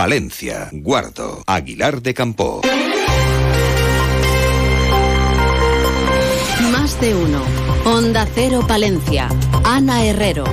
Palencia, Guardo, Aguilar de Campo. Más de uno. Onda Cero Palencia. Ana Herrero.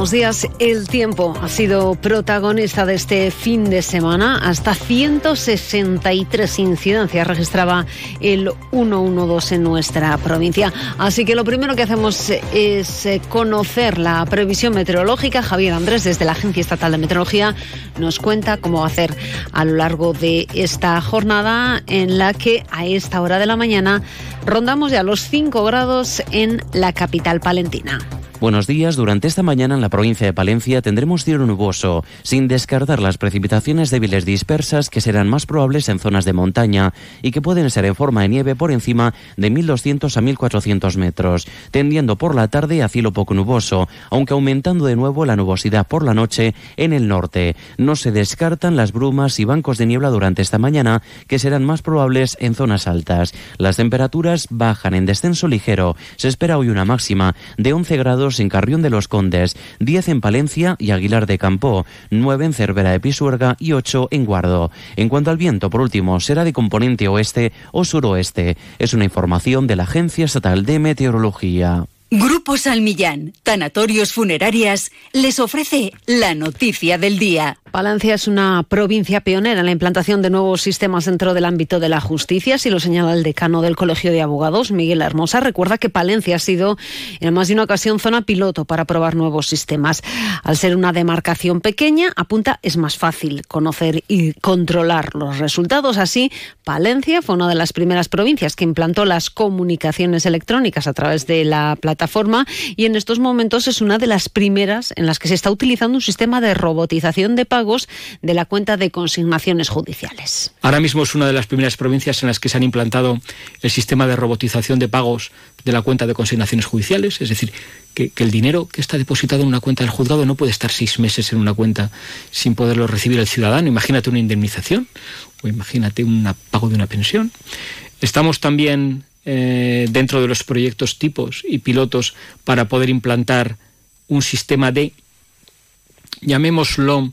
Buenos días. El tiempo ha sido protagonista de este fin de semana. Hasta 163 incidencias registraba el 112 en nuestra provincia. Así que lo primero que hacemos es conocer la previsión meteorológica. Javier Andrés, desde la Agencia Estatal de Meteorología, nos cuenta cómo va a hacer a lo largo de esta jornada en la que a esta hora de la mañana rondamos ya los 5 grados en la capital palentina. Buenos días. Durante esta mañana en la provincia de Palencia tendremos cielo nuboso, sin descartar las precipitaciones débiles dispersas que serán más probables en zonas de montaña y que pueden ser en forma de nieve por encima de 1.200 a 1.400 metros, tendiendo por la tarde a cielo poco nuboso, aunque aumentando de nuevo la nubosidad por la noche en el norte. No se descartan las brumas y bancos de niebla durante esta mañana, que serán más probables en zonas altas. Las temperaturas bajan en descenso ligero. Se espera hoy una máxima de 11 grados en Carrión de los Condes, 10 en Palencia y Aguilar de Campo, 9 en Cervera de Pisuerga y 8 en Guardo. En cuanto al viento, por último, será de componente oeste o suroeste. Es una información de la Agencia Estatal de Meteorología. Grupo Salmillán, Tanatorios Funerarias, les ofrece la noticia del día. Palencia es una provincia pionera en la implantación de nuevos sistemas dentro del ámbito de la justicia, si lo señala el decano del Colegio de Abogados, Miguel Hermosa. Recuerda que Palencia ha sido en más de una ocasión zona piloto para probar nuevos sistemas. Al ser una demarcación pequeña, apunta, es más fácil conocer y controlar los resultados. Así, Palencia fue una de las primeras provincias que implantó las comunicaciones electrónicas a través de la plataforma y en estos momentos es una de las primeras en las que se está utilizando un sistema de robotización de pagos de la cuenta de consignaciones judiciales. Ahora mismo es una de las primeras provincias en las que se han implantado el sistema de robotización de pagos de la cuenta de consignaciones judiciales, es decir, que, el dinero que está depositado en una cuenta del juzgado no puede estar seis meses en una cuenta sin poderlo recibir el ciudadano. Imagínate una indemnización o imagínate un pago de una pensión. Estamos también eh, dentro de los proyectos tipos y pilotos para poder implantar un sistema de, llamémoslo,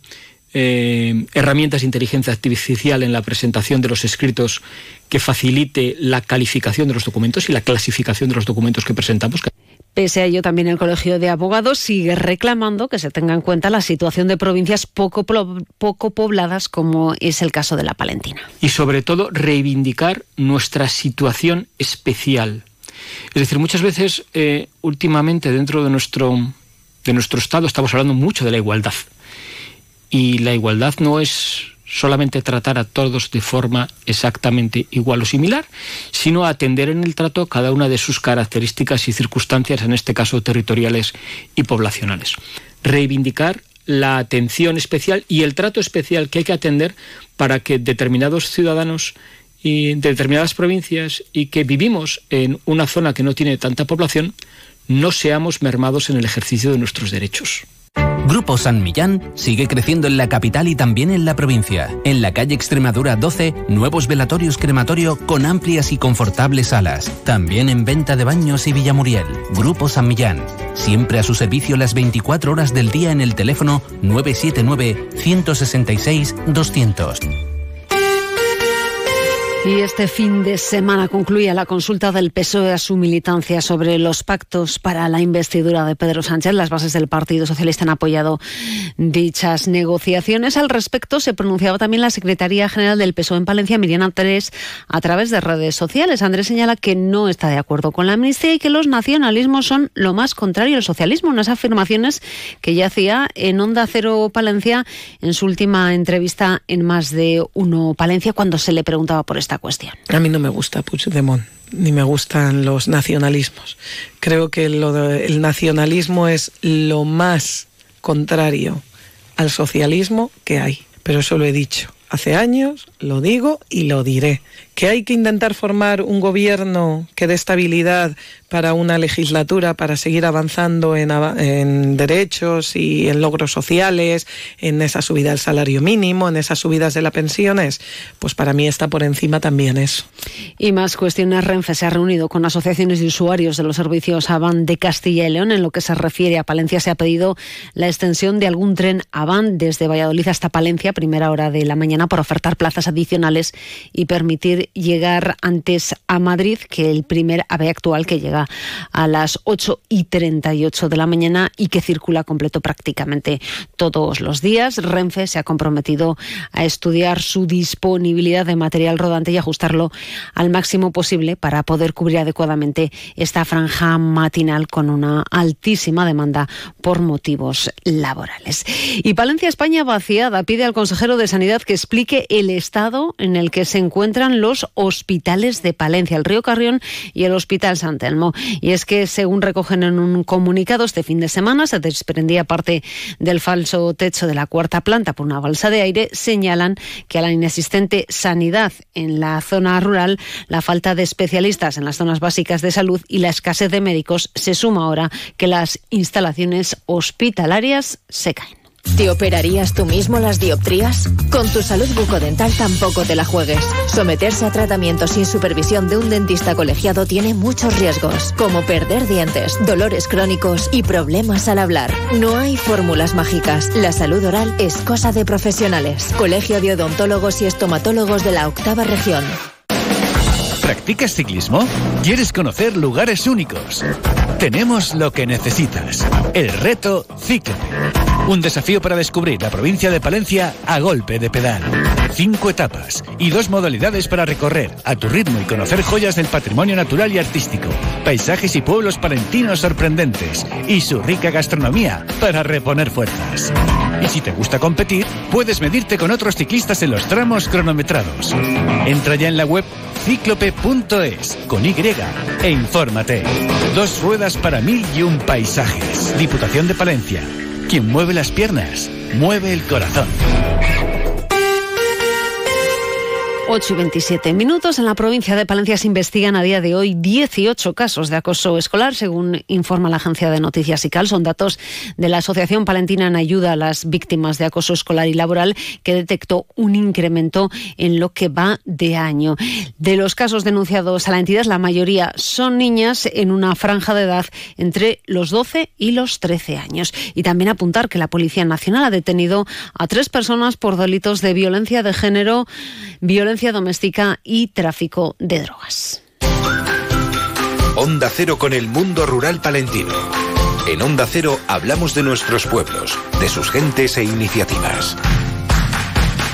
eh, herramientas de inteligencia artificial en la presentación de los escritos que facilite la calificación de los documentos y la clasificación de los documentos que presentamos. Pese a ello, también el Colegio de Abogados sigue reclamando que se tenga en cuenta la situación de provincias poco, poco pobladas, como es el caso de la Palentina. Y sobre todo, reivindicar nuestra situación especial. Es decir, muchas veces, eh, últimamente, dentro de nuestro, de nuestro Estado, estamos hablando mucho de la igualdad. Y la igualdad no es solamente tratar a todos de forma exactamente igual o similar, sino atender en el trato cada una de sus características y circunstancias, en este caso territoriales y poblacionales. Reivindicar la atención especial y el trato especial que hay que atender para que determinados ciudadanos y de determinadas provincias y que vivimos en una zona que no tiene tanta población, no seamos mermados en el ejercicio de nuestros derechos. Grupo San Millán sigue creciendo en la capital y también en la provincia. En la calle Extremadura 12, nuevos velatorios crematorio con amplias y confortables salas. También en venta de baños y Villamuriel. Grupo San Millán. Siempre a su servicio las 24 horas del día en el teléfono 979 166 200. Y este fin de semana concluye la consulta del PSOE a su militancia sobre los pactos para la investidura de Pedro Sánchez. Las bases del Partido Socialista han apoyado dichas negociaciones. Al respecto, se pronunciaba también la Secretaría General del PSOE en Palencia, Miriam Andrés, a través de redes sociales. Andrés señala que no está de acuerdo con la amnistía y que los nacionalismos son lo más contrario al socialismo. Unas afirmaciones que ya hacía en Onda Cero Palencia en su última entrevista en Más de Uno Palencia cuando se le preguntaba por esta cuestión. A mí no me gusta Puigdemont, ni me gustan los nacionalismos. Creo que el nacionalismo es lo más contrario al socialismo que hay, pero eso lo he dicho. hace años, lo digo y lo diré. Que hay que intentar formar un gobierno que dé estabilidad para una legislatura, para seguir avanzando en, derechos y en logros sociales, en esa subida del salario mínimo, en esas subidas de las pensiones, pues para mí está por encima también eso. Y más cuestiones. Renfe se ha reunido con asociaciones de usuarios de los servicios Avan de Castilla y León. En lo que se refiere a Palencia, se ha pedido la extensión de algún tren Avan desde Valladolid hasta Palencia, primera hora de la mañana, por ofertar plazas adicionales y permitir llegar antes a Madrid que el primer AVE actual que llega a las 8 y 38 de la mañana y que circula completo prácticamente todos los días. Renfe se ha comprometido a estudiar su disponibilidad de material rodante y ajustarlo al máximo posible para poder cubrir adecuadamente esta franja matinal con una altísima demanda por motivos laborales. Y Palencia España vaciada pide al consejero de Sanidad que explique el estado en el que se encuentran los hospitales de Palencia, el Río Carrión y el Hospital San Telmo. Y es que, según recogen en un comunicado este fin de semana, se desprendía parte del falso techo de la cuarta planta por una balsa de aire. Señalan que a la inexistente sanidad en la zona rural, la falta de especialistas en las zonas básicas de salud y la escasez de médicos se suma ahora que las instalaciones hospitalarias se caen. ¿Te operarías tú mismo las dioptrías? Con tu salud bucodental tampoco te la juegues. Someterse a tratamiento sin supervisión de un dentista colegiado tiene muchos riesgos, como perder dientes, dolores crónicos y problemas al hablar. No hay fórmulas mágicas. La salud oral es cosa de profesionales. Colegio de Odontólogos y Estomatólogos de la Octava Región. ¿Practicas ciclismo? ¿Quieres conocer lugares únicos? Tenemos lo que necesitas. El reto Cíclope. Un desafío para descubrir la provincia de Palencia a golpe de pedal. Cinco etapas y dos modalidades para recorrer a tu ritmo y conocer joyas del patrimonio natural y artístico, paisajes y pueblos palentinos sorprendentes y su rica gastronomía para reponer fuerzas. Y si te gusta competir, puedes medirte con otros ciclistas en los tramos cronometrados. Entra ya en la web cíclope.es con Y e infórmate. Dos ruedas para mil y un paisajes. Diputación de Palencia. Quien mueve las piernas, mueve el corazón. 8 y 27 minutos. En la provincia de Palencia se investigan a día de hoy 18 casos de acoso escolar, según informa la agencia de noticias ICAL. Son datos de la Asociación Palentina en Ayuda a las Víctimas de Acoso Escolar y Laboral, que detectó un incremento en lo que va de año. De los casos denunciados a la entidad, la mayoría son niñas en una franja de edad entre los 12 y los 13 años. Y también apuntar que la Policía Nacional ha detenido a tres personas por delitos de violencia de género, violencia doméstica y tráfico de drogas. Onda Cero con el mundo rural palentino. En Onda Cero hablamos de nuestros pueblos, de sus gentes e iniciativas.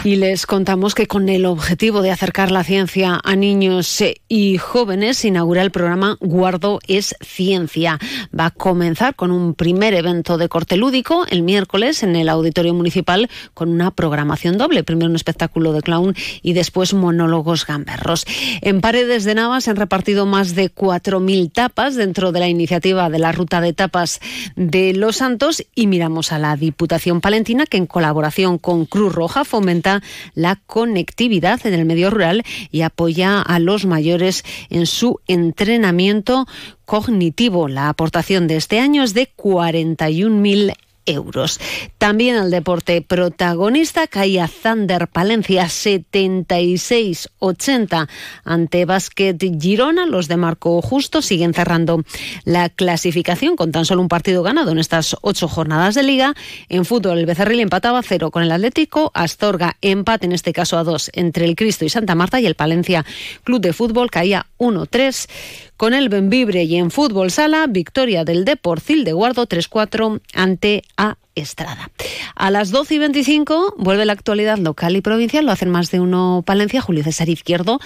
Y les contamos que con el objetivo de acercar la ciencia a niños eh, y jóvenes inaugura el programa Guardo es Ciencia. Va a comenzar con un primer evento de corte lúdico el miércoles en el Auditorio Municipal con una programación doble. Primero un espectáculo de clown y después monólogos gamberros. En Paredes de Navas han repartido más de 4.000 tapas dentro de la iniciativa de la Ruta de Tapas de Los Santos y miramos a la Diputación Palentina que en colaboración con Cruz Roja fomenta la conectividad en el medio rural y apoya a los mayores en su entrenamiento cognitivo. La aportación de este año es de 41.000 euros. También el deporte protagonista caía Thunder Palencia 76-80 ante Basket Girona. Los de Marco Justo siguen cerrando la clasificación con tan solo un partido ganado en estas ocho jornadas de liga. En fútbol el Becerril empataba cero con el Atlético. Astorga empate en este caso a dos entre el Cristo y Santa Marta y el Palencia Club de Fútbol caía 1-3 con el Benvibre y en fútbol sala, victoria del Deporcil de Guardo 3-4 ante a Estrada. A las 12 y 25 vuelve la actualidad local y provincial. Lo hacen más de uno Palencia, Julio César Izquierdo.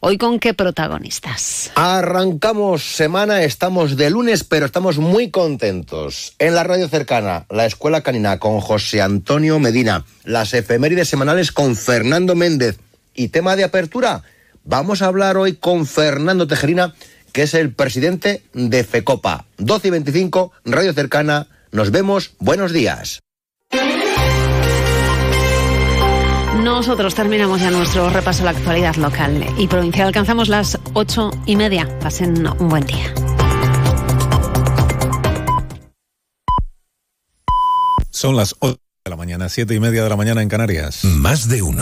Hoy con qué protagonistas. Arrancamos semana, estamos de lunes, pero estamos muy contentos. En la radio cercana, la Escuela Canina con José Antonio Medina, las efemérides semanales con Fernando Méndez. Y tema de apertura, vamos a hablar hoy con Fernando Tejerina que es el presidente de FECOPA. 12 y 25, Radio Cercana. Nos vemos. Buenos días. Nosotros terminamos ya nuestro repaso a la actualidad local y provincial. Alcanzamos las ocho y media. Pasen un buen día. Son las 8 de la mañana, siete y media de la mañana en Canarias. Más de uno.